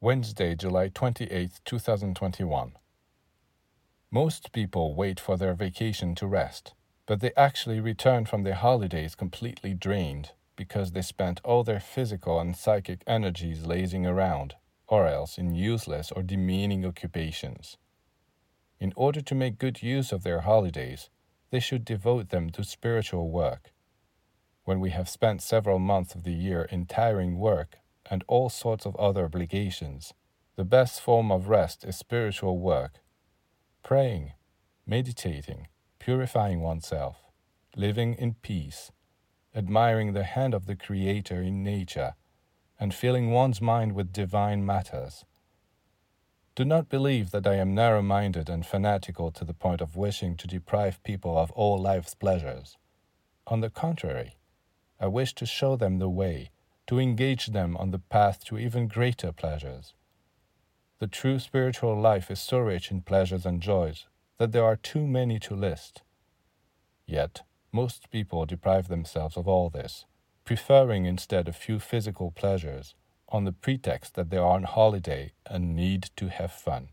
Wednesday, July 28, 2021. Most people wait for their vacation to rest, but they actually return from their holidays completely drained because they spent all their physical and psychic energies lazing around, or else in useless or demeaning occupations. In order to make good use of their holidays, they should devote them to spiritual work. When we have spent several months of the year in tiring work and all sorts of other obligations, the best form of rest is spiritual work. Praying, meditating, purifying oneself, living in peace, admiring the hand of the Creator in nature, and filling one's mind with divine matters. Do not believe that I am narrow minded and fanatical to the point of wishing to deprive people of all life's pleasures. On the contrary, I wish to show them the way, to engage them on the path to even greater pleasures. The true spiritual life is so rich in pleasures and joys that there are too many to list. Yet, most people deprive themselves of all this, preferring instead a few physical pleasures, on the pretext that they are on holiday and need to have fun.